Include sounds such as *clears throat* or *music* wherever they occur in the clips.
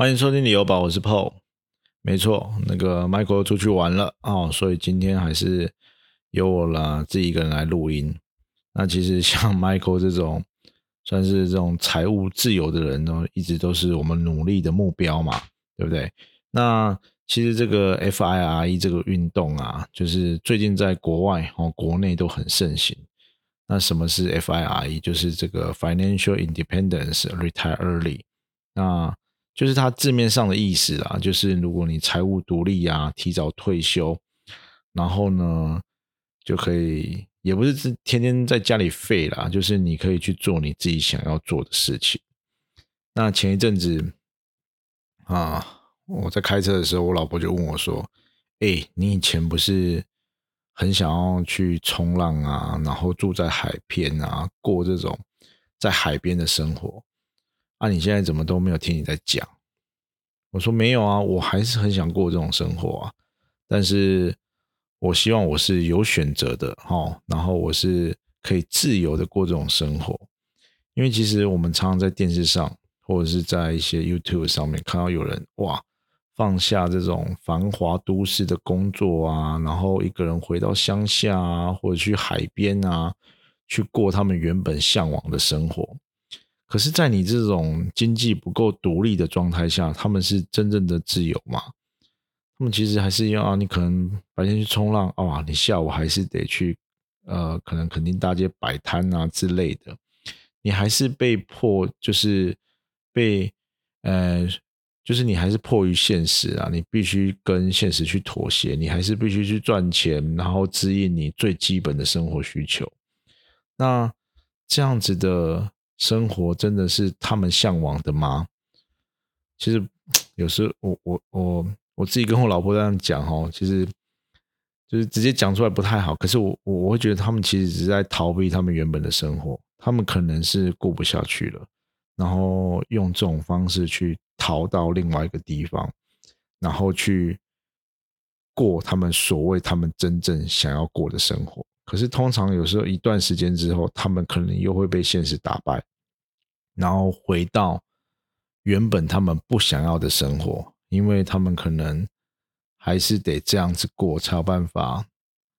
欢迎收听旅游宝，我是 Paul。没错，那个 Michael 出去玩了哦，所以今天还是由我啦自己一个人来录音。那其实 *laughs* 像 Michael 这种算是这种财务自由的人呢，一直都是我们努力的目标嘛，对不对？那其实这个 FIRE 这个运动啊，就是最近在国外哦，国内都很盛行。那什么是 FIRE？就是这个 Financial Independence Retire Early。那就是它字面上的意思啊，就是如果你财务独立啊，提早退休，然后呢，就可以，也不是天天在家里废啦，就是你可以去做你自己想要做的事情。那前一阵子啊，我在开车的时候，我老婆就问我说：“哎，你以前不是很想要去冲浪啊，然后住在海边啊，过这种在海边的生活？”啊，你现在怎么都没有听你在讲？我说没有啊，我还是很想过这种生活啊，但是我希望我是有选择的哈，然后我是可以自由的过这种生活，因为其实我们常常在电视上或者是在一些 YouTube 上面看到有人哇，放下这种繁华都市的工作啊，然后一个人回到乡下啊，或者去海边啊，去过他们原本向往的生活。可是，在你这种经济不够独立的状态下，他们是真正的自由吗？他们其实还是要你可能白天去冲浪，哇，你下午还是得去，呃，可能肯定大街摆摊啊之类的，你还是被迫，就是被，呃，就是你还是迫于现实啊，你必须跟现实去妥协，你还是必须去赚钱，然后支应你最基本的生活需求。那这样子的。生活真的是他们向往的吗？其实 *tsk* 有时候我我我我自己跟我老婆这样讲哈，其实就是直接讲出来不太好。可是我我我会觉得他们其实只是在逃避他们原本的生活，他们可能是过不下去了，然后用这种方式去逃到另外一个地方，然后去过他们所谓他们真正想要过的生活。可是通常有时候一段时间之后，他们可能又会被现实打败。然后回到原本他们不想要的生活，因为他们可能还是得这样子过才有办法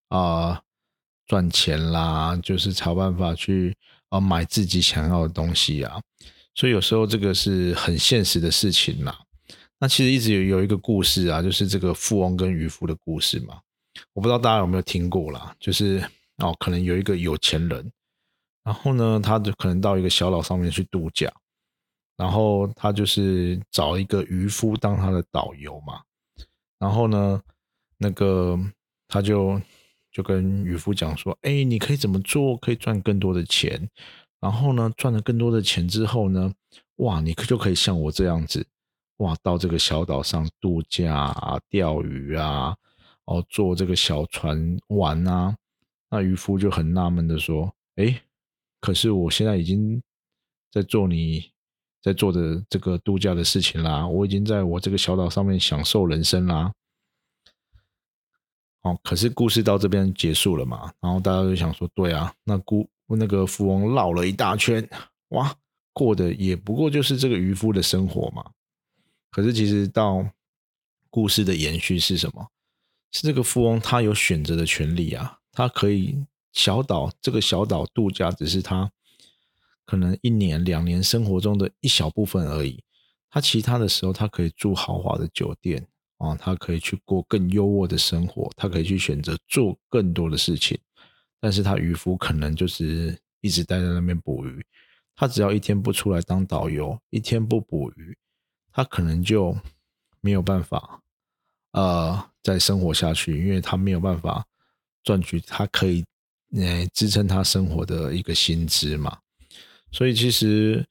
啊赚钱啦，就是才有办法去啊买自己想要的东西啊。所以有时候这个是很现实的事情啦。那其实一直有有一个故事啊，就是这个富翁跟渔夫的故事嘛。我不知道大家有没有听过啦，就是哦，可能有一个有钱人。然后呢，他就可能到一个小岛上面去度假，然后他就是找一个渔夫当他的导游嘛。然后呢，那个他就就跟渔夫讲说：“哎，你可以怎么做，可以赚更多的钱。然后呢，赚了更多的钱之后呢，哇，你可就可以像我这样子，哇，到这个小岛上度假啊、钓鱼啊，哦，坐这个小船玩啊。”那渔夫就很纳闷的说：“哎。”可是我现在已经在做你在做的这个度假的事情啦，我已经在我这个小岛上面享受人生啦。哦，可是故事到这边结束了嘛？然后大家就想说，对啊，那孤那个富翁绕了一大圈，哇，过的也不过就是这个渔夫的生活嘛。可是其实到故事的延续是什么？是这个富翁他有选择的权利啊，他可以。小岛这个小岛度假只是他可能一年两年生活中的一小部分而已。他其他的时候，他可以住豪华的酒店啊，他可以去过更优渥的生活，他可以去选择做更多的事情。但是他渔夫可能就是一直待在那边捕鱼。他只要一天不出来当导游，一天不捕鱼，他可能就没有办法呃再生活下去，因为他没有办法赚取他可以。来支撑他生活的一个薪资嘛，所以其实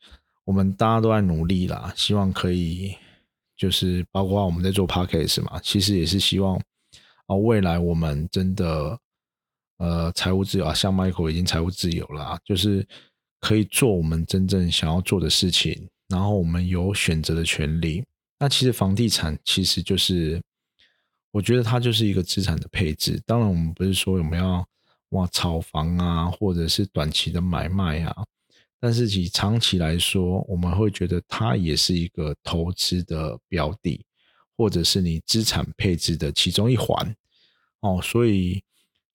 我们大家都在努力啦，希望可以就是包括我们在做 podcast 嘛，其实也是希望啊未来我们真的呃财务自由啊，像 Michael 已经财务自由了，就是可以做我们真正想要做的事情，然后我们有选择的权利。那其实房地产其实就是我觉得它就是一个资产的配置，当然我们不是说我们要。哇，炒房啊，或者是短期的买卖啊，但是以长期来说，我们会觉得它也是一个投资的标的，或者是你资产配置的其中一环哦。所以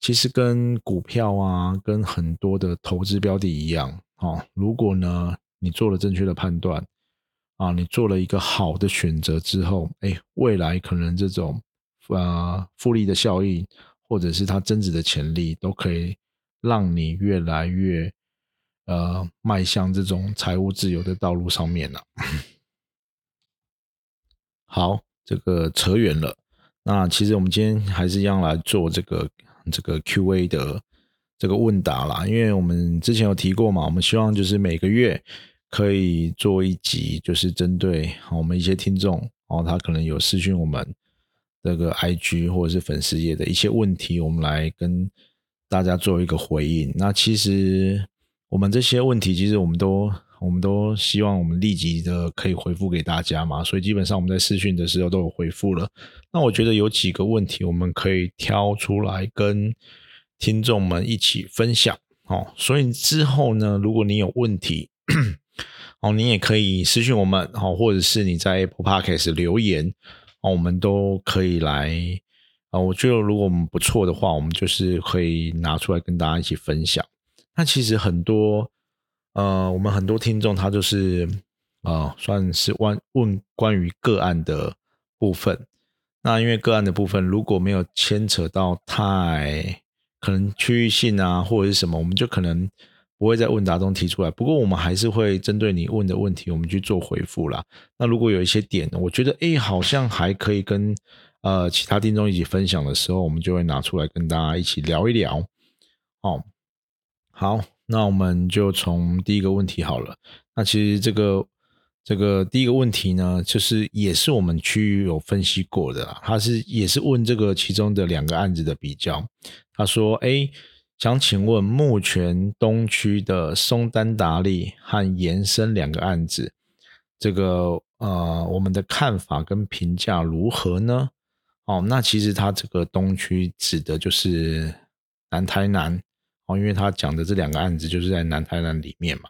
其实跟股票啊，跟很多的投资标的一样哦。如果呢，你做了正确的判断啊，你做了一个好的选择之后，哎，未来可能这种呃复利的效应，或者是它增值的潜力，都可以让你越来越呃迈向这种财务自由的道路上面了。好，这个扯远了。那其实我们今天还是一样来做这个这个 Q&A 的这个问答啦，因为我们之前有提过嘛，我们希望就是每个月可以做一集，就是针对我们一些听众哦，他可能有私讯我们。这个 I G 或者是粉丝页的一些问题，我们来跟大家做一个回应。那其实我们这些问题，其实我们都我们都希望我们立即的可以回复给大家嘛。所以基本上我们在私讯的时候都有回复了。那我觉得有几个问题，我们可以挑出来跟听众们一起分享。哦，所以之后呢，如果你有问题，*clears throat* 哦，你也可以私讯我们，哦，或者是你在 Apple Podcast 留言。我们都可以来啊！我觉得如果我们不错的话，我们就是可以拿出来跟大家一起分享。那其实很多呃，我们很多听众他就是啊，算是问问关于个案的部分。那因为个案的部分如果没有牵扯到太可能区域性啊，或者是什么，我们就可能。不会在问答中提出来，不过我们还是会针对你问的问题，我们去做回复啦。那如果有一些点，我觉得哎，好像还可以跟呃其他听众一起分享的时候，我们就会拿出来跟大家一起聊一聊。哦，好，那我们就从第一个问题好了。那其实这个这个第一个问题呢，就是也是我们区域有分析过的啦，他是也是问这个其中的两个案子的比较。他说，哎。想请问，目前东区的松丹达利和延伸两个案子，这个呃，我们的看法跟评价如何呢？哦，那其实它这个东区指的就是南台南哦，因为他讲的这两个案子就是在南台南里面嘛。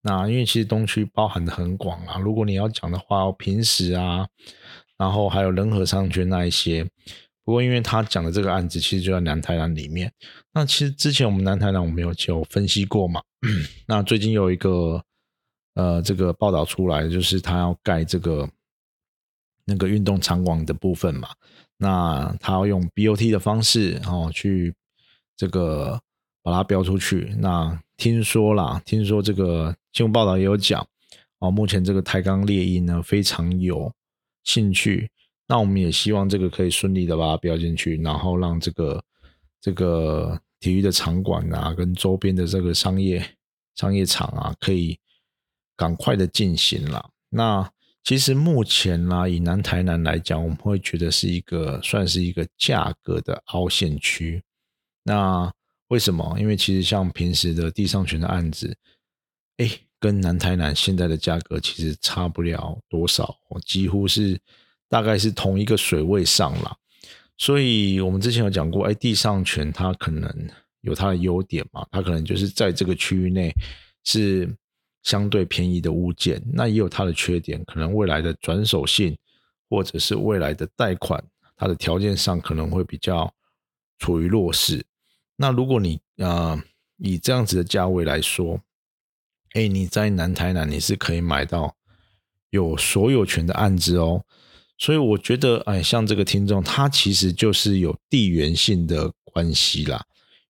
那因为其实东区包含的很广啊，如果你要讲的话，平时啊，然后还有仁和商圈那一些。不过，因为他讲的这个案子其实就在南台南里面。那其实之前我们南台南我们有就分析过嘛。*clears throat* 那最近有一个呃这个报道出来，就是他要盖这个那个运动场馆的部分嘛。那他要用 BOT 的方式哦去这个把它标出去。那听说啦，听说这个新闻报道也有讲哦，目前这个台钢猎鹰呢非常有兴趣。那我们也希望这个可以顺利的把它标进去，然后让这个这个体育的场馆啊，跟周边的这个商业商业场啊，可以赶快的进行了。那其实目前呢，以南台南来讲，我们会觉得是一个算是一个价格的凹陷区。那为什么？因为其实像平时的地上权的案子，哎，跟南台南现在的价格其实差不了多少，几乎是。大概是同一个水位上了，所以我们之前有讲过，哎，地上权它可能有它的优点嘛，它可能就是在这个区域内是相对便宜的物件，那也有它的缺点，可能未来的转手性或者是未来的贷款，它的条件上可能会比较处于弱势。那如果你啊以这样子的价位来说，哎，你在南台南你是可以买到有所有权的案子哦。所以我觉得，哎，像这个听众，他其实就是有地缘性的关系啦，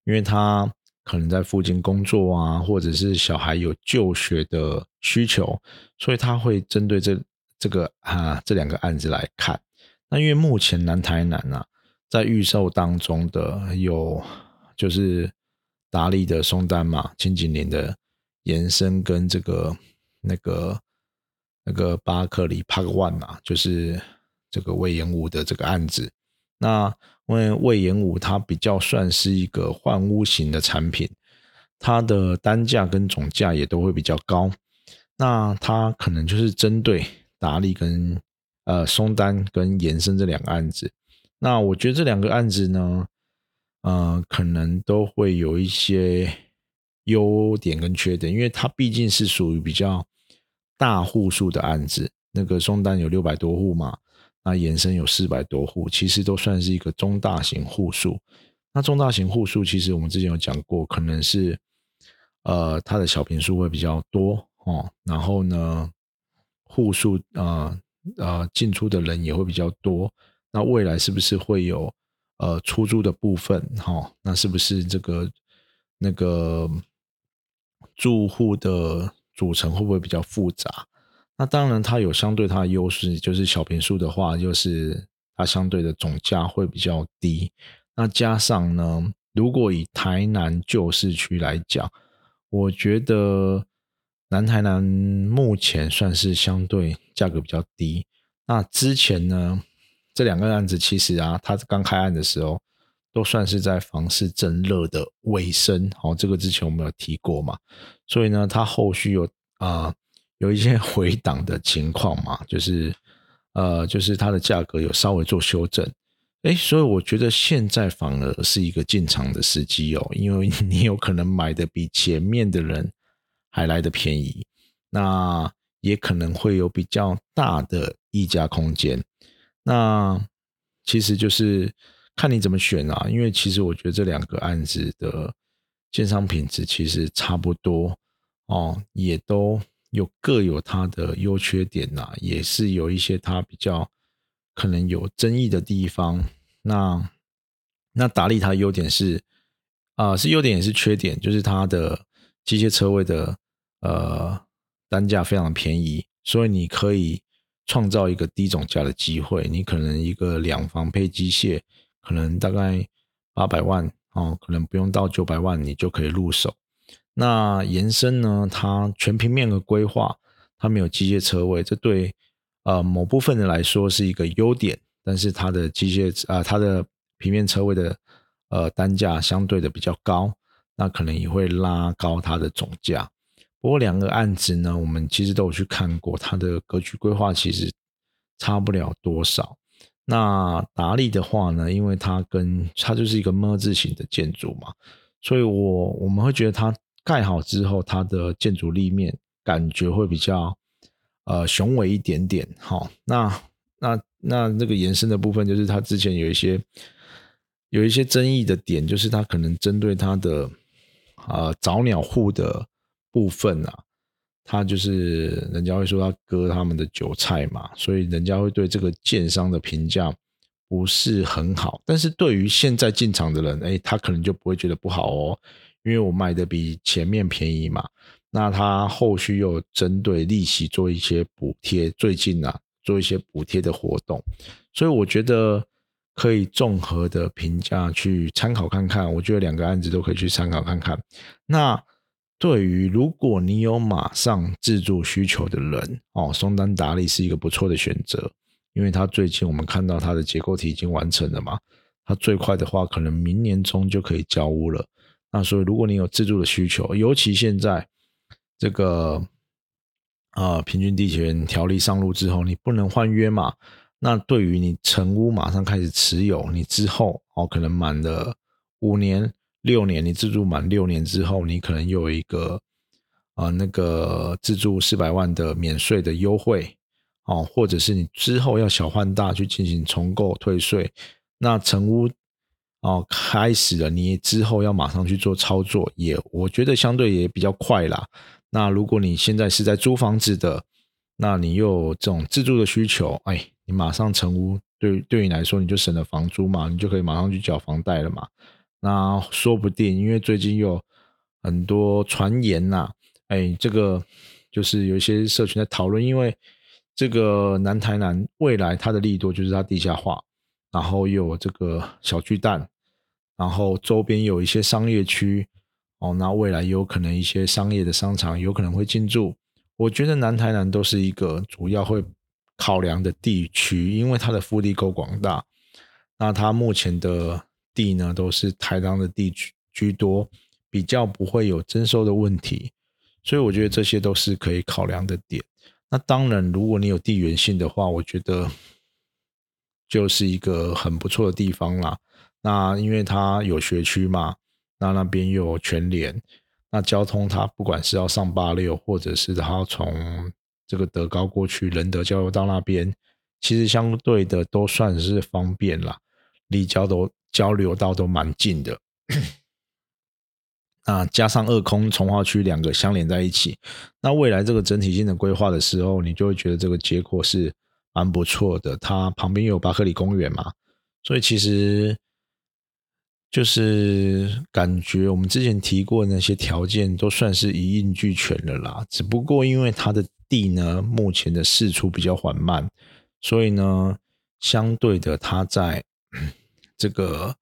因为他可能在附近工作啊，或者是小孩有就学的需求，所以他会针对这这个啊这两个案子来看。那因为目前南台南啊，在预售当中的有就是达利的松丹嘛，金景林的延伸跟这个那个那个巴克里 Park One 嘛，就是。这个魏延武的这个案子，那因为魏延武它比较算是一个换屋型的产品，它的单价跟总价也都会比较高。那它可能就是针对达利跟呃松丹跟延伸这两个案子。那我觉得这两个案子呢，呃，可能都会有一些优点跟缺点，因为它毕竟是属于比较大户数的案子，那个松丹有六百多户嘛，那延伸有四百多户，其实都算是一个中大型户数。那中大型户数，其实我们之前有讲过，可能是呃它的小平数会比较多哦，然后呢户数啊呃进出的人也会比较多。那未来是不是会有呃出租的部分？哈，那是不是这个那个？住户的组成会不会比较复杂？那当然，它有相对它的优势，就是小平数的话，就是它相对的总价会比较低。那加上呢，如果以台南旧市区来讲，我觉得南台南目前算是相对价格比较低。那之前呢，这两个案子其实啊，它刚开案的时候。都算是在房市正热的尾声，好，这个之前我们有提过嘛，所以呢，它后续有啊有一些 *laughs* 回档的情况嘛，就是呃，就是它的价格有稍微做修正，哎，所以我觉得现在反而是一个进场的时机哦，因为 *laughs* 你有可能买的比前面的人还来的便宜，那也可能会有比较大的溢价空间，那其实就是。看你怎么选啊，因为其实我觉得这两个案子的建商品质其实差不多哦，也都有各有它的优缺点呐，也是有一些它比较可能有争议的地方。那那达利它优点是啊，是优点也是缺点，就是它的机械车位的呃单价非常便宜，所以你可以创造一个低总价的机会，你可能一个两房配机械。可能大概八百万哦，可能不用到九百万，你就可以入手。那延伸呢？它全平面的规划，它没有机械车位，这对呃某部分人来说是一个优点。但是它的机械啊，它的平面车位的呃单价相对的比较高，那可能也会拉高它的总价。不过两个案子呢，我们其实都有去看过，它的格局规划其实差不了多少。那达利的话呢，因为它跟它就是一个么字形的建筑嘛，所以我我们会觉得它盖好之后，它的建筑立面感觉会比较呃雄伟一点点。好，那那那那个延伸的部分，就是它之前有一些有一些争议的点，就是它可能针对它的啊早鸟户的部分啊。他就是人家会说他割他们的韭菜嘛，所以人家会对这个建商的评价不是很好。但是对于现在进场的人，哎，他可能就不会觉得不好哦，因为我卖的比前面便宜嘛。那他后续又针对利息做一些补贴，最近啊做一些补贴的活动，所以我觉得可以综合的评价去参考看看。我觉得两个案子都可以去参考看看。那。对于如果你有马上自住需求的人哦，松丹达利是一个不错的选择，因为它最近我们看到它的结构体已经完成了嘛，它最快的话可能明年中就可以交屋了。那所以如果你有自住的需求，尤其现在这个啊平均地权条例上路之后，你不能换约嘛，那对于你成屋马上开始持有，你之后哦可能满了五年。六年，你自住满六年之后，你可能有一个啊那个自住四百万的免税的优惠哦，或者是你之后要小换大去进行重购退税，那成屋哦开始了，你之后要马上去做操作，也我觉得相对也比较快啦。那如果你现在是在租房子的，那你又有这种自住的需求，哎，你马上成屋，对对你来说你就省了房租嘛，你就可以马上去缴房贷了嘛。那说不定，因为最近有很多传言呐，哎，这个就是有一些社群在讨论，因为这个南台南未来它的利多就是它地下化，然后又有这个小巨蛋，然后周边有一些商业区，哦，那未来有可能一些商业的商场有可能会进驻，我觉得南台南都是一个主要会考量的地区，因为它的腹地够广大，那它目前的。地呢都是台当的地区居多，比较不会有征收的问题，所以我觉得这些都是可以考量的点。那当然，如果你有地缘性的话，我觉得就是一个很不错的地方啦。那因为它有学区嘛，那那边又有全联，那交通它不管是要上八六，或者是它要从这个德高过去仁德交流道那边，其实相对的都算是方便啦，立交都交流道都蛮近的。*coughs* 那加上二空从化区两个相连在一起，那未来这个整体性的规划的时候，你就会觉得这个结果是蛮不错的。它旁边有巴克里公园嘛，所以其实就是感觉我们之前提过那些条件都算是一应俱全了啦。只不过因为它的地呢，目前的释出比较缓慢，所以呢，相对的它在这个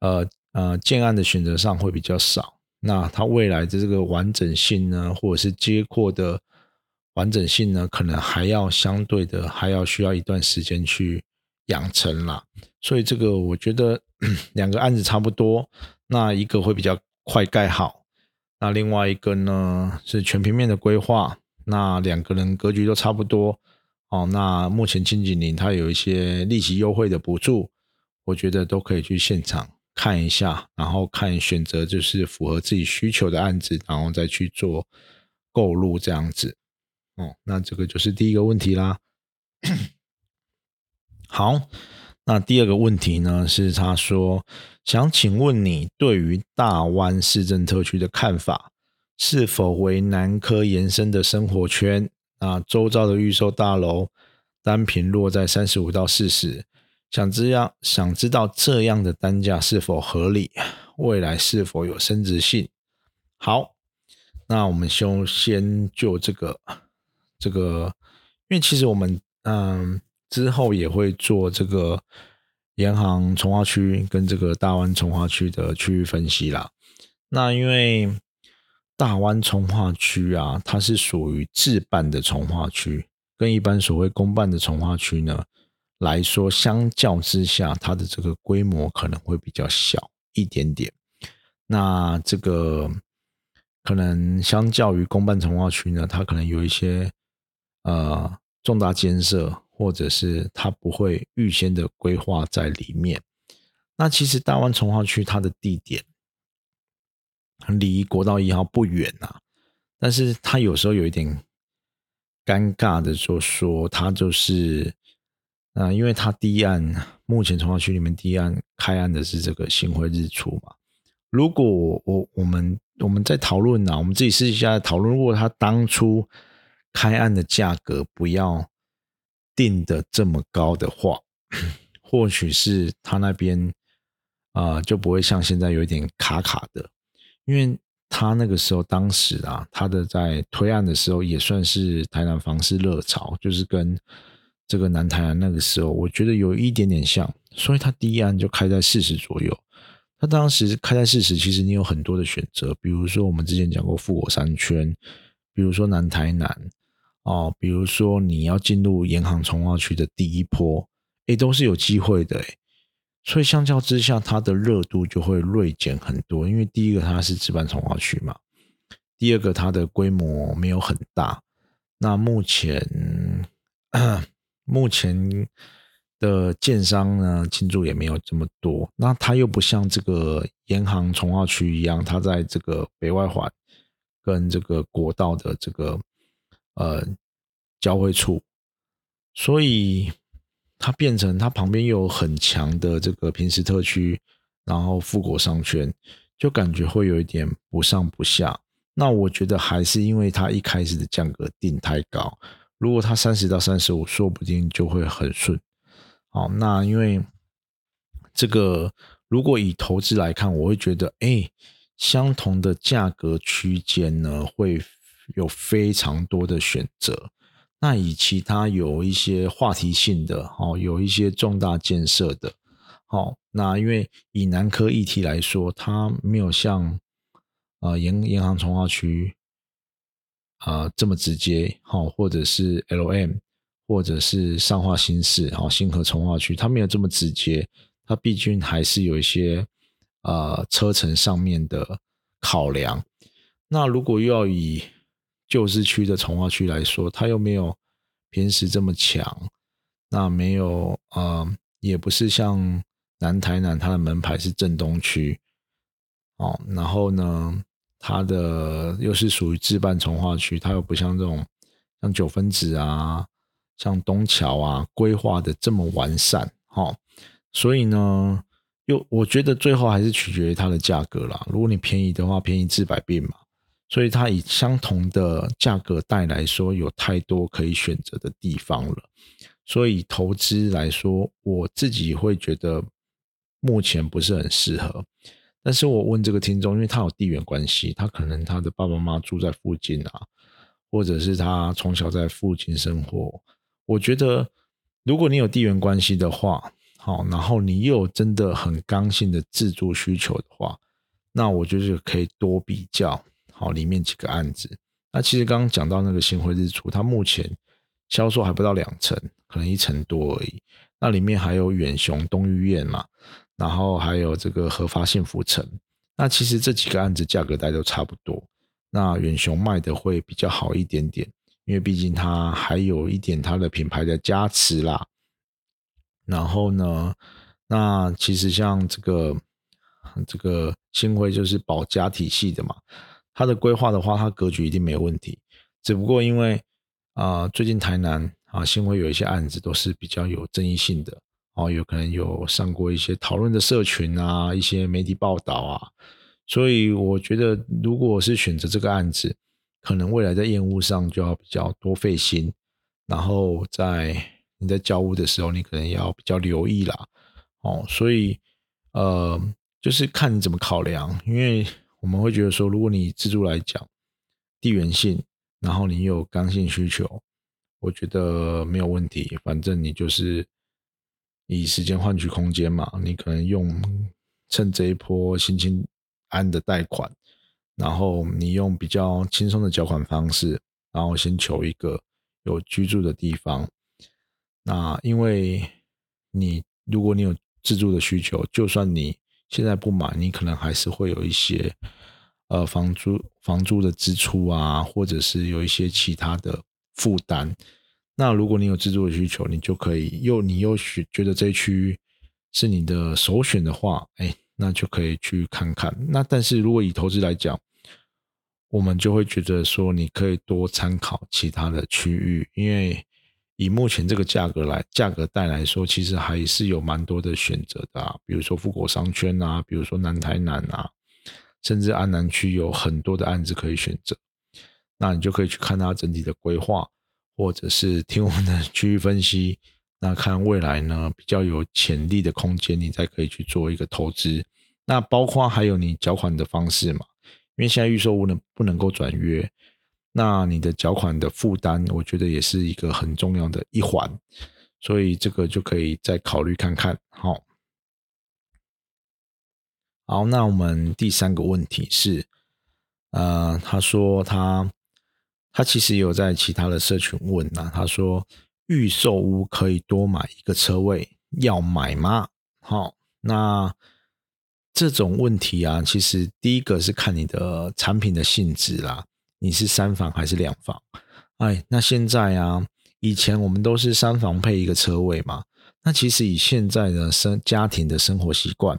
呃。呃，建案的选择上会比较少，那它未来的这个完整性呢，或者是接扩的完整性呢，可能还要相对的还要需要一段时间去养成啦。所以这个我觉得 *clears throat* 两个案子差不多，那一个会比较快盖好，那另外一个呢是全平面的规划，那两个人格局都差不多哦。那目前金景林它有一些利息优惠的补助，我觉得都可以去现场。看一下，然后看选择就是符合自己需求的案子，然后再去做购入这样子。哦，那这个就是第一个问题啦。*coughs* 好，那第二个问题呢是他说想请问你对于大湾市政特区的看法，是否为南科延伸的生活圈？啊，周遭的预售大楼单品落在三十五到四十。想知道想知道这样的单价是否合理，未来是否有升值性？好，那我们先先就这个这个，因为其实我们嗯之后也会做这个银行从化区跟这个大湾从化区的区域分析啦。那因为大湾从化区啊，它是属于自办的从化区，跟一般所谓公办的从化区呢。来说，相较之下，它的这个规模可能会比较小一点点。那这个可能相较于公办从化区呢，它可能有一些呃重大建设，或者是它不会预先的规划在里面。那其实大湾从化区它的地点离国道一号不远呐，但是它有时候有一点尴尬的，就说它就是。那因为它第一案目前从化区里面第一案开案的是这个新辉日出嘛，如果我我们我们在讨论呢，我们自己私底下讨论，如果他当初开案的价格不要定的这么高的话，或许是他那边啊就不会像现在有一点卡卡的，因为他那个时候当时啊，他的在推案的时候也算是台南房市热潮，就是跟。这个南台那个时候，我觉得有一点点像，所以它第一案就开在四十左右。它当时开在四十，其实你有很多的选择，比如说我们之前讲过富国三圈，比如说南台南，哦，比如说你要进入银行从化区的第一波，诶，都是有机会的，诶。所以相较之下，它的热度就会锐减很多。因为第一个它是置办从化区嘛，第二个它的规模没有很大。那目前。目前的建商呢，进驻也没有这么多。那它又不像这个沿航从化区一样，它在这个北外环跟这个国道的这个呃交汇处，所以它变成它旁边有很强的这个平时特区，然后富国商圈，就感觉会有一点不上不下。那我觉得还是因为它一开始的价格定太高。如果它三十到三十五，说不定就会很顺。好，那因为这个，如果以投资来看，我会觉得，哎，相同的价格区间呢，会有非常多的选择。那以其他有一些话题性的，哦，有一些重大建设的，好，那因为以南科议题来说，它没有像啊银银行从化区。啊，这么直接，好，或者是 L M，或者是上化新市，好，新河从化区，它没有这么直接，它毕竟还是有一些呃车程上面的考量。那如果又要以旧市区的从化区来说，它又没有平时这么强，那没有呃，也不是像南台南，它的门牌是正东区，哦，然后呢？它的又是属于置办从化区，它又不像这种像九分子啊、像东桥啊规划的这么完善，哈，所以呢，又我觉得最后还是取决于它的价格啦。如果你便宜的话，便宜治百病嘛。所以它以相同的价格带来说，有太多可以选择的地方了。所以投资来说，我自己会觉得目前不是很适合。但是我问这个听众，因为他有地缘关系，他可能他的爸爸妈妈住在附近啊，或者是他从小在附近生活。我觉得，如果你有地缘关系的话，好，然后你又真的很刚性的自住需求的话，那我觉得可以多比较好里面几个案子。那其实刚刚讲到那个星辉日出，它目前销售还不到两成，可能一成多而已。那里面还有远雄东御苑嘛。然后还有这个合法幸福城，那其实这几个案子价格大家都差不多。那远雄卖的会比较好一点点，因为毕竟它还有一点它的品牌的加持啦。然后呢，那其实像这个这个新辉就是保家体系的嘛，它的规划的话，它格局一定没有问题。只不过因为啊，最近台南啊新辉有一些案子都是比较有争议性的。哦，有可能有上过一些讨论的社群啊，一些媒体报道啊，所以我觉得，如果是选择这个案子，可能未来在验屋上就要比较多费心，然后在你在交屋的时候，你可能要比较留意啦。哦，所以呃，就是看你怎么考量，因为我们会觉得说，如果你自住来讲，地缘性，然后你有刚性需求，我觉得没有问题，反正你就是。以时间换取空间嘛，你可能用趁这一波心情安的贷款，然后你用比较轻松的缴款方式，然后先求一个有居住的地方。那因为你如果你有自住的需求，就算你现在不买，你可能还是会有一些呃房租房租的支出啊，或者是有一些其他的负担。那如果你有自住的需求，你就可以又你又选觉得这一区是你的首选的话，哎，那就可以去看看。那但是如果以投资来讲，我们就会觉得说，你可以多参考其他的区域，因为以目前这个价格来价格带来说，其实还是有蛮多的选择的啊。比如说富国商圈啊，比如说南台南啊，甚至安南区有很多的案子可以选择。那你就可以去看它整体的规划。或者是听我们的区域分析，*laughs* 那看未来呢比较有潜力的空间，你才可以去做一个投资。那包括还有你缴款的方式嘛，因为现在预售屋呢不能够转约，那你的缴款的负担，我觉得也是一个很重要的一环，所以这个就可以再考虑看看。好，好，那我们第三个问题是，呃，他说他。他其实有在其他的社群问呐，他说预售屋可以多买一个车位，要买吗？好，那这种问题啊，其实第一个是看你的产品的性质啦，你是三房还是两房？哎，那现在啊，以前我们都是三房配一个车位嘛，那其实以现在的生家庭的生活习惯，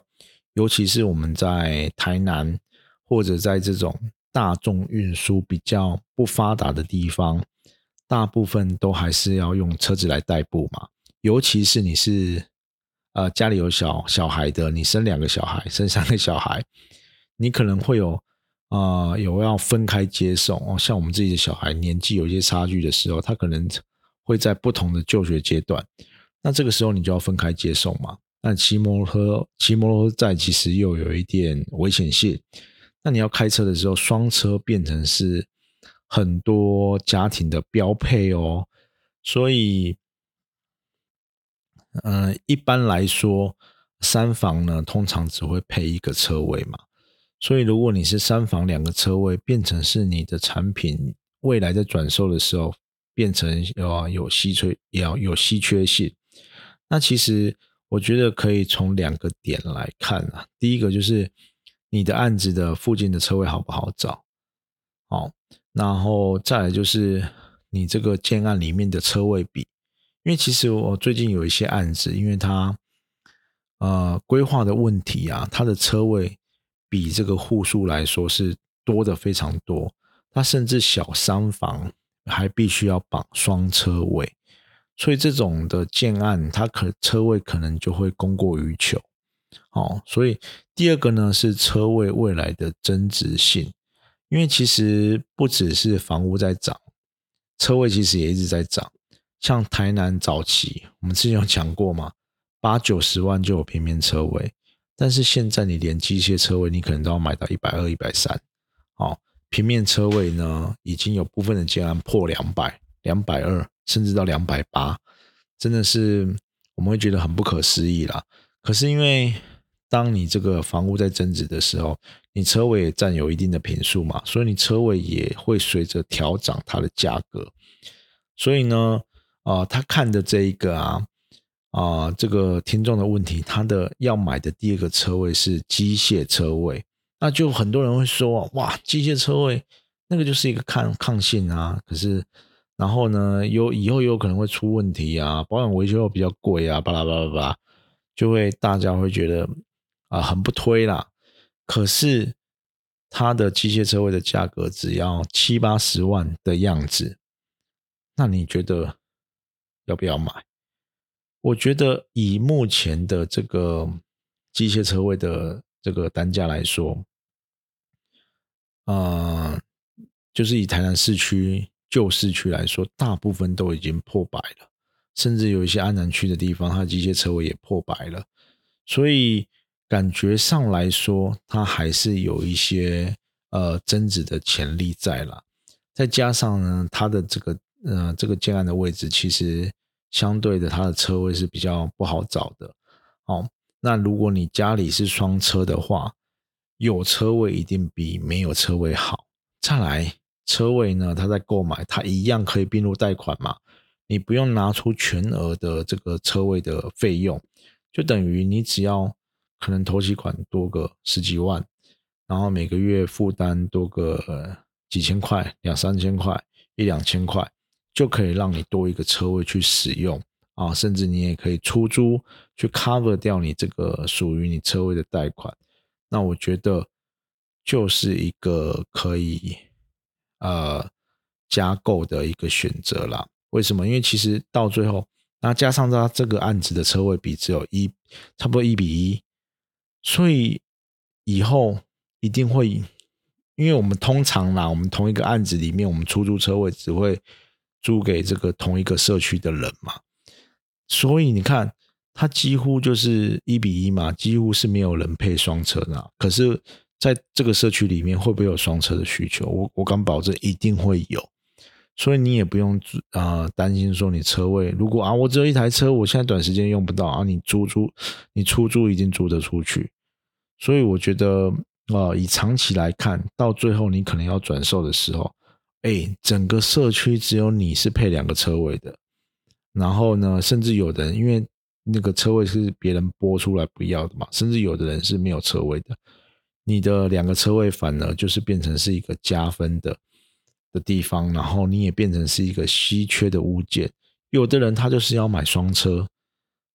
尤其是我们在台南或者在这种。大众运输比较不发达的地方，大部分都还是要用车子来代步嘛。尤其是你是呃家里有小小孩的，你生两个小孩，*laughs* 生三个小孩，你可能会有啊有要分开接送哦。像我们自己的小孩年纪有一些差距的时候，他可能会在不同的就学阶段，那这个时候你就要分开接送嘛。那骑摩托车骑摩托车在其实又有一点危险性。那你要开车的时候，双车变成是很多家庭的标配哦。所以，嗯，一般来说，三房呢通常只会配一个车位嘛。所以，如果你是三房两个车位，变成是你的产品未来在转售的时候，变成要有稀缺，要有稀缺性。那其实我觉得可以从两个点来看啊。第一个就是。你的案子的附近的车位好不好找？好，然后再来就是你这个建案里面的车位比，因为其实我最近有一些案子，因为它呃规划的问题啊，它的车位比这个户数来说是多的非常多，它甚至小三房还必须要绑双车位，所以这种的建案，它可车位可能就会供过于求。哦，所以第二个呢是车位未来的增值性，因为其实不只是房屋在涨，车位其实也一直在涨。像台南早期，我们之前有讲过嘛，八九十万就有平面车位，但是现在你连机械车位，你可能都要买到一百二、一百三。哦，平面车位呢，已经有部分的建案破两百、两百二，甚至到两百八，真的是我们会觉得很不可思议啦。可是因为当你这个房屋在增值的时候，你车位也占有一定的平数嘛，所以你车位也会随着调涨它的价格。所以呢，啊，他看的这一个啊，啊，这个听众的问题，他的要买的第二个车位是机械车位，那就很多人会说，哇，机械车位那个就是一个抗抗性啊，可是然后呢，有以后有可能会出问题啊，保养维修又比较贵啊，巴拉巴拉巴拉，就会大家会觉得。啊，很不推啦。可是它的机械车位的价格只要七八十万的样子，那你觉得要不要买？我觉得以目前的这个机械车位的这个单价来说，啊，就是以台南市区旧市区来说，大部分都已经破百了，甚至有一些安南区的地方，它机械车位也破百了，所以。感觉上来说，它还是有一些呃增值的潜力在了。再加上呢，它的这个呃这个建案的位置，其实相对的它的车位是比较不好找的。哦，那如果你家里是双车的话，有车位一定比没有车位好。再来，车位呢，它在购买它一样可以并入贷款嘛？你不用拿出全额的这个车位的费用，就等于你只要。可能投期款多个十几万，然后每个月负担多个几千块、两三千块、一两千块，就可以让你多一个车位去使用啊！甚至你也可以出租去 cover 掉你这个属于你车位的贷款。那我觉得就是一个可以呃加购的一个选择啦。为什么？因为其实到最后，那加上它这个案子的车位比只有一差不多一比一。所以以后一定会，因为我们通常啦，我们同一个案子里面，我们出租车位只会租给这个同一个社区的人嘛。所以你看，它几乎就是一比一嘛，几乎是没有人配双车的。可是在这个社区里面，会不会有双车的需求？我我敢保证一定会有。所以你也不用啊担心说你车位如果啊我只有一台车，我现在短时间用不到啊，你租租你出租一定租得出去。所以我觉得啊，以长期来看，到最后你可能要转售的时候，哎，整个社区只有你是配两个车位的，然后呢，甚至有的人因为那个车位是别人拨出来不要的嘛，甚至有的人是没有车位的，你的两个车位反而就是变成是一个加分的。的地方，然后你也变成是一个稀缺的物件。有的人他就是要买双车，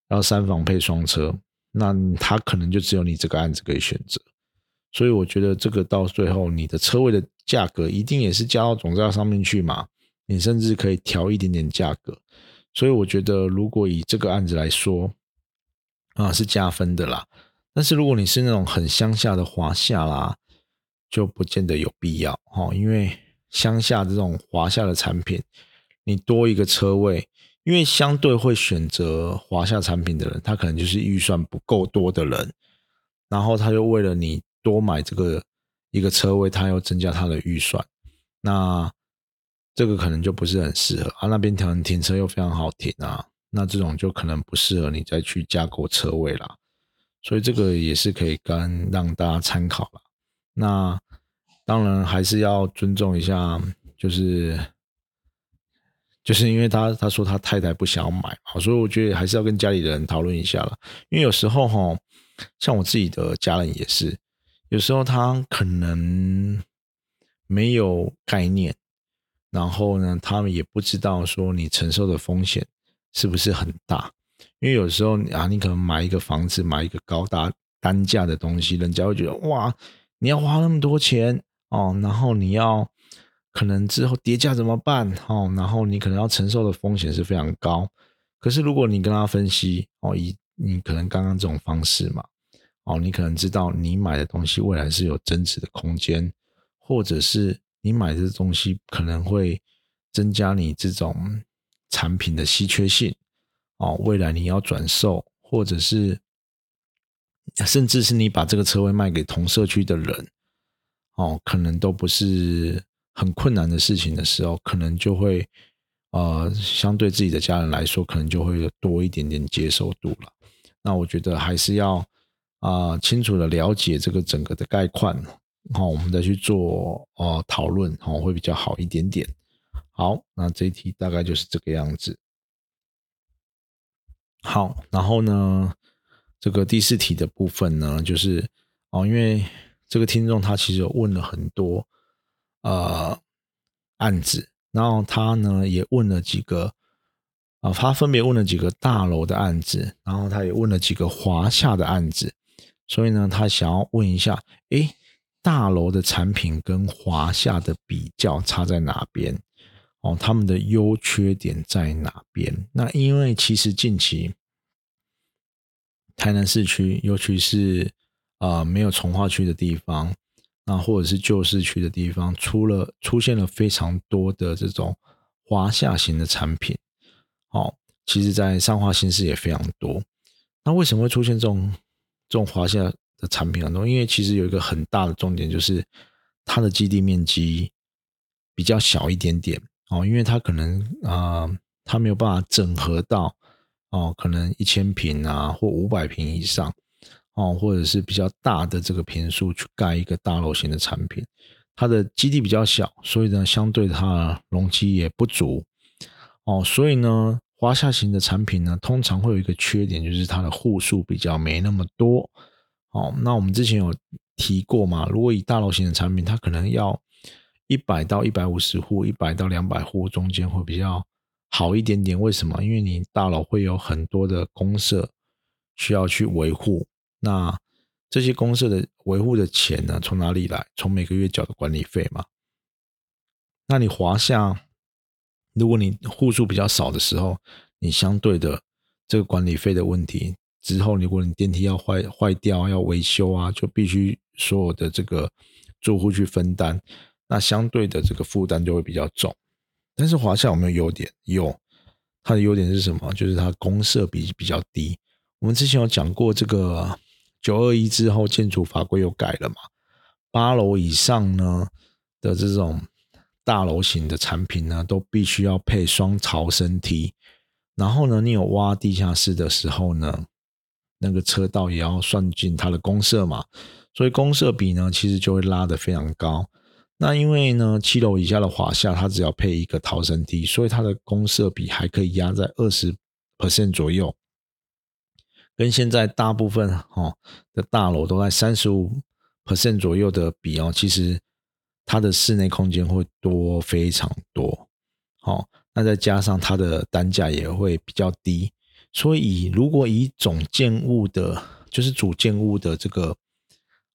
然后三房配双车，那他可能就只有你这个案子可以选择。所以我觉得这个到最后，你的车位的价格一定也是加到总价上面去嘛。你甚至可以调一点点价格。所以我觉得，如果以这个案子来说，啊是加分的啦。但是如果你是那种很乡下的华夏啦，就不见得有必要哦，因为。乡下这种华夏的产品，你多一个车位，因为相对会选择华夏产品的人，他可能就是预算不够多的人，然后他就为了你多买这个一个车位，他要增加他的预算，那这个可能就不是很适合啊。那边停停车又非常好停啊，那这种就可能不适合你再去加购车位啦。所以这个也是可以跟让大家参考了。那。当然还是要尊重一下，就是就是因为他他说他太太不想买，所以我觉得还是要跟家里的人讨论一下了。因为有时候哈，像我自己的家人也是，有时候他可能没有概念，然后呢，他们也不知道说你承受的风险是不是很大。因为有时候啊，你可能买一个房子，买一个高大单价的东西，人家会觉得哇，你要花那么多钱。哦，然后你要可能之后跌价怎么办？哦，然后你可能要承受的风险是非常高。可是如果你跟他分析，哦，以你可能刚刚这种方式嘛，哦，你可能知道你买的东西未来是有增值的空间，或者是你买的东西可能会增加你这种产品的稀缺性，哦，未来你要转售，或者是甚至是你把这个车位卖给同社区的人。哦，可能都不是很困难的事情的时候，可能就会，呃，相对自己的家人来说，可能就会多一点点接受度了。那我觉得还是要啊，清楚的了解这个整个的概况，好，我们再去做哦讨论，好，会比较好一点点。好，那这一题大概就是这个样子。好，然后呢，这个第四题的部分呢，就是哦，因为。这个听众他其实有问了很多呃案子，然后他呢也问了几个啊，他分别问了几个大楼的案子，然后他也问了几个华夏的案子，所以呢他想要问一下，诶，大楼的产品跟华夏的比较差在哪边？哦，他们的优缺点在哪边？那因为其实近期台南市区，尤其是啊，没有从化区的地方，那或者是旧市区的地方，出了出现了非常多的这种华夏型的产品。哦，其实，在上化新市也非常多。那为什么会出现这种这种华夏的产品很多？因为其实有一个很大的重点，就是它的基地面积比较小一点点。哦，因为它可能啊，它没有办法整合到哦，可能一千平啊，或五百平以上。哦，或者是比较大的这个平数去盖一个大楼型的产品，它的基地比较小，所以呢，相对它容积也不足。哦，所以呢，华夏型的产品呢，通常会有一个缺点，就是它的户数比较没那么多。哦，那我们之前有提过嘛，如果以大楼型的产品，它可能要一百到一百五十户，一百到两百户中间会比较好一点点。为什么？因为你大楼会有很多的公社需要去维护。那这些公社的维护的钱呢，从哪里来？从每个月缴的管理费嘛。那你华夏，如果你户数比较少的时候，你相对的这个管理费的问题之后，如果你电梯要坏坏掉要维修啊，就必须所有的这个住户去分担，那相对的这个负担就会比较重。但是华夏有没有优点？有，它的优点是什么？就是它公社比比较低。我们之前有讲过这个。九二一之后，建筑法规又改了嘛？八楼以上呢的这种大楼型的产品呢，都必须要配双逃生梯。然后呢，你有挖地下室的时候呢，那个车道也要算进它的公设嘛。所以公设比呢，其实就会拉得非常高。那因为呢，七楼以下的华夏，它只要配一个逃生梯，所以它的公设比还可以压在二十 percent 左右。跟现在大部分哈的大楼都在三十五 percent 左右的比哦，其实它的室内空间会多非常多，好，那再加上它的单价也会比较低，所以如果以总建物的，就是主建物的这个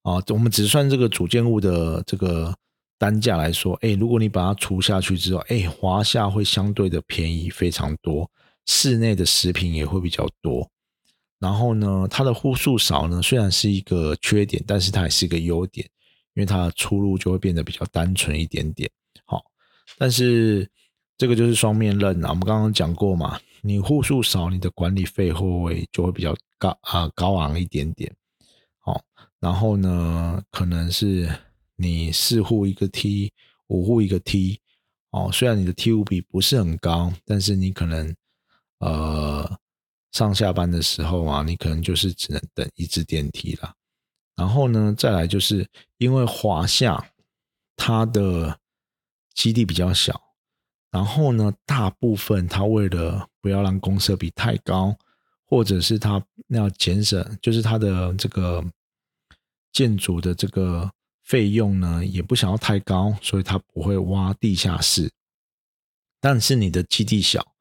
啊，我们只算这个主建物的这个单价来说，哎，如果你把它除下去之后，哎，华夏会相对的便宜非常多，室内的食品也会比较多。然后呢，它的户数少呢，虽然是一个缺点，但是它也是一个优点，因为它的出入就会变得比较单纯一点点。好，但是这个就是双面刃啊。我们刚刚讲过嘛，你户数少，你的管理费会就会比较高啊，高昂一点点。好，然后呢，可能是你四户一个梯，五户一个梯。哦，虽然你的梯五比不是很高，但是你可能呃。上下班的时候啊，你可能就是只能等一只电梯了。然后呢，再来就是因为华夏它的基地比较小，然后呢，大部分它为了不要让公设比太高，或者是它要节省，就是它的这个建筑的这个费用呢，也不想要太高，所以它不会挖地下室。但是你的基地小。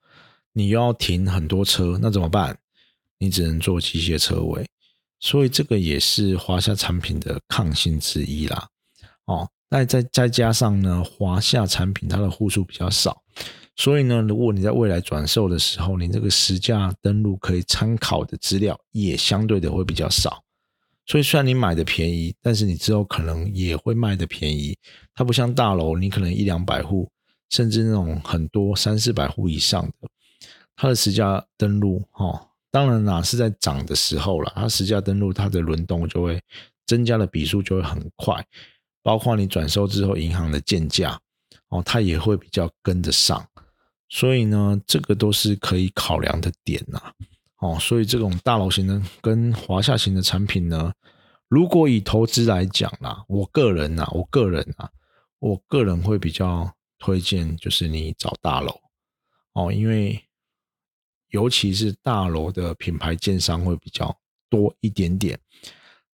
你要停很多车，那怎么办？你只能做机械车位，所以这个也是华夏产品的抗性之一啦。哦，那再再加上呢，华夏产品它的户数比较少，所以呢，如果你在未来转售的时候，你这个实价登录可以参考的资料也相对的会比较少。所以虽然你买的便宜，但是你之后可能也会卖的便宜。它不像大楼，你可能一两百户，甚至那种很多三四百户以上的，它的实价登录，哈，当然啦是在涨的时候了，它实价登录它的轮动就会增加的笔数就会很快，包括你转售之后银行的建价，哦，它也会比较跟得上。所以呢，这个都是可以考量的点呐。哦，所以这种大楼型的跟华夏型的产品呢，如果以投资来讲啦，我个人呐，我个人啊，我个人会比较推荐就是你找大楼哦，因为尤其是大楼的品牌建商会比较多一点点，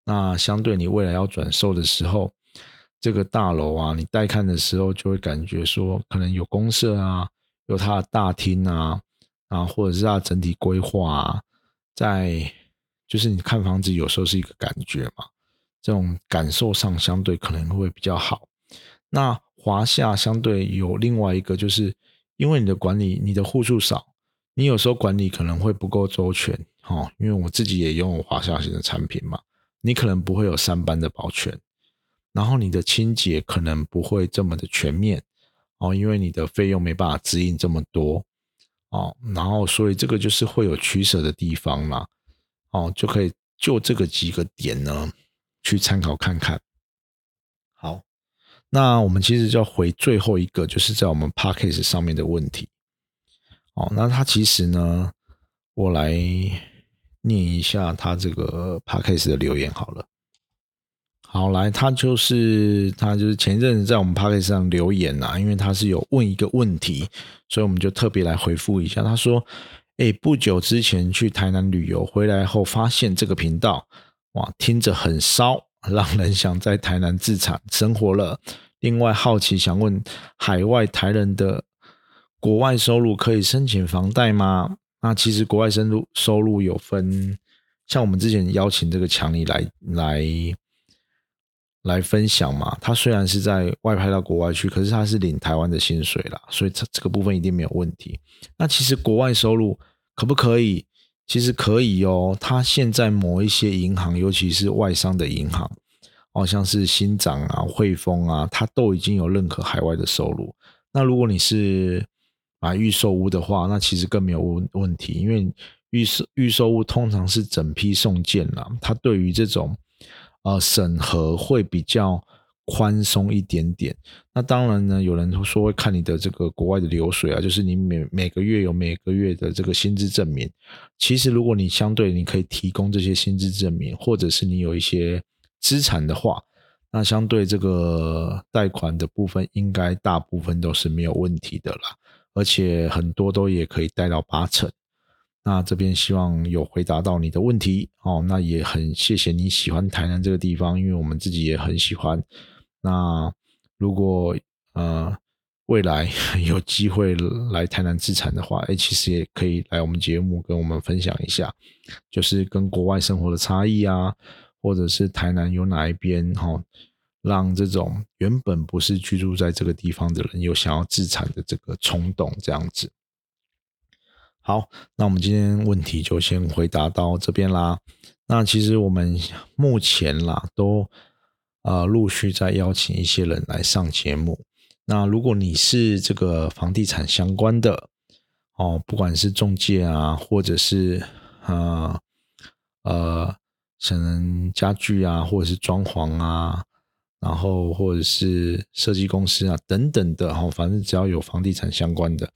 那相对你未来要转售的时候，这个大楼啊，你带看的时候就会感觉说可能有公社啊，有它的大厅啊。啊，或者是它整体规划啊，在就是你看房子有时候是一个感觉嘛，这种感受上相对可能会比较好。那华夏相对有另外一个，就是因为你的管理，你的户数少，你有时候管理可能会不够周全，哈。因为我自己也拥有华夏型的产品嘛，你可能不会有三班的保全，然后你的清洁可能不会这么的全面，哦，因为你的费用没办法指引这么多。哦，然后所以这个就是会有取舍的地方嘛，哦，就可以就这个几个点呢去参考看看。好，那我们其实就要回最后一个，就是在我们 p a c k a g e 上面的问题。哦，那他其实呢，我来念一下他这个 p a c k a g e 的留言好了。好，来，他就是他就是前一阵子在我们 p o c a s t 上留言呐，因为他是有问一个问题，所以我们就特别来回复一下。他说：“哎，不久之前去台南旅游回来后，发现这个频道，哇，听着很骚，让人想在台南自产生活了。另外好奇想问，海外台人的国外收入可以申请房贷吗？那其实国外收入收入有分，像我们之前邀请这个强尼来来。”来分享嘛？他虽然是在外派到国外去，可是他是领台湾的薪水啦，所以这这个部分一定没有问题。那其实国外收入可不可以？其实可以哦。他现在某一些银行，尤其是外商的银行，好像是新涨啊、汇丰啊，他都已经有认可海外的收入。那如果你是买预售屋的话，那其实更没有问问题，因为预售预售屋通常是整批送件啦，它对于这种。呃，审核会比较宽松一点点。那当然呢，有人说会看你的这个国外的流水啊，就是你每每个月有每个月的这个薪资证明。其实，如果你相对你可以提供这些薪资证明，或者是你有一些资产的话，那相对这个贷款的部分，应该大部分都是没有问题的啦。而且很多都也可以贷到八成。那这边希望有回答到你的问题哦，那也很谢谢你喜欢台南这个地方，因为我们自己也很喜欢。那如果呃未来 *laughs* 有机会来台南自产的话，哎，其实也可以来我们节目跟我们分享一下，就是跟国外生活的差异啊，或者是台南有哪一边哈，让这种原本不是居住在这个地方的人有想要自产的这个冲动，这样子。好，那我们今天问题就先回答到这边啦。那其实我们目前啦，都呃陆续在邀请一些人来上节目。那如果你是这个房地产相关的哦，不管是中介啊，或者是呃呃可能家具啊，或者是装潢啊，然后或者是设计公司啊等等的哈，反正只要有房地产相关的。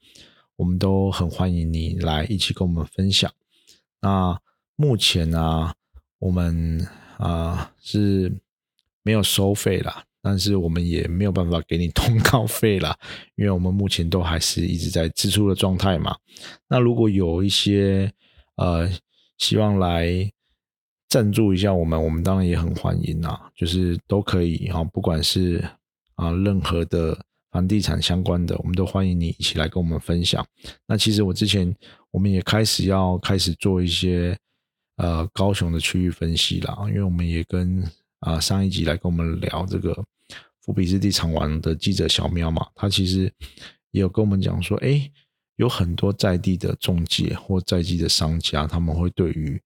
我们都很欢迎你来一起跟我们分享。那目前呢，我们啊是没有收费啦，但是我们也没有办法给你通告费啦，因为我们目前都还是一直在支出的状态嘛。那如果有一些呃希望来赞助一下我们，我们当然也很欢迎啊，就是都可以啊，不管是啊任何的。房地产相关的，我们都欢迎你一起来跟我们分享。那其实我之前我们也开始要开始做一些呃高雄的区域分析啦，因为我们也跟啊上一集来跟我们聊这个富比士地产网的记者小喵嘛，他其实也有跟我们讲说，哎，有很多在地的中介或在地的商家，他们会对于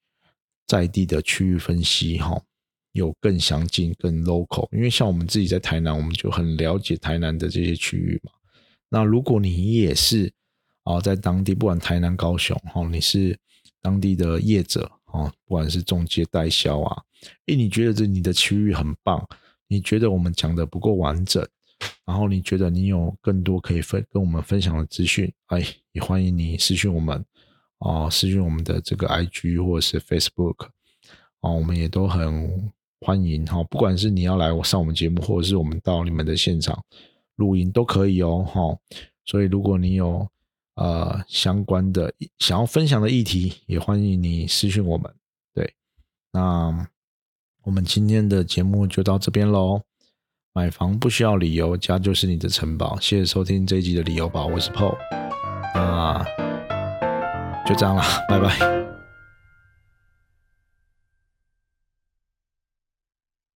在地的区域分析，哈，有更详尽、更 local。因为像我们自己在台南，我们就很了解台南的这些区域嘛。那如果你也是啊，在当地不管台南、高雄，哈，你是当地的业者，哦，不管是中介代销啊，诶，你觉得这你的区域很棒，你觉得我们讲的不够完整，然后你觉得你有更多可以分跟我们分享的资讯，哎，也欢迎你私讯我们。哦，私讯我们的这个 IG 或者是 Facebook，哦，我们也都很欢迎哈。不管是你要来上我们节目，或者是我们到你们的现场录音都可以哦，哈。所以如果你有呃相关的想要分享的议题，也欢迎你私讯我们。对，那我们今天的节目就到这边喽。买房不需要理由，家就是你的城堡。谢谢收听这一集的理由吧，我是 Paul。就这样了，拜拜。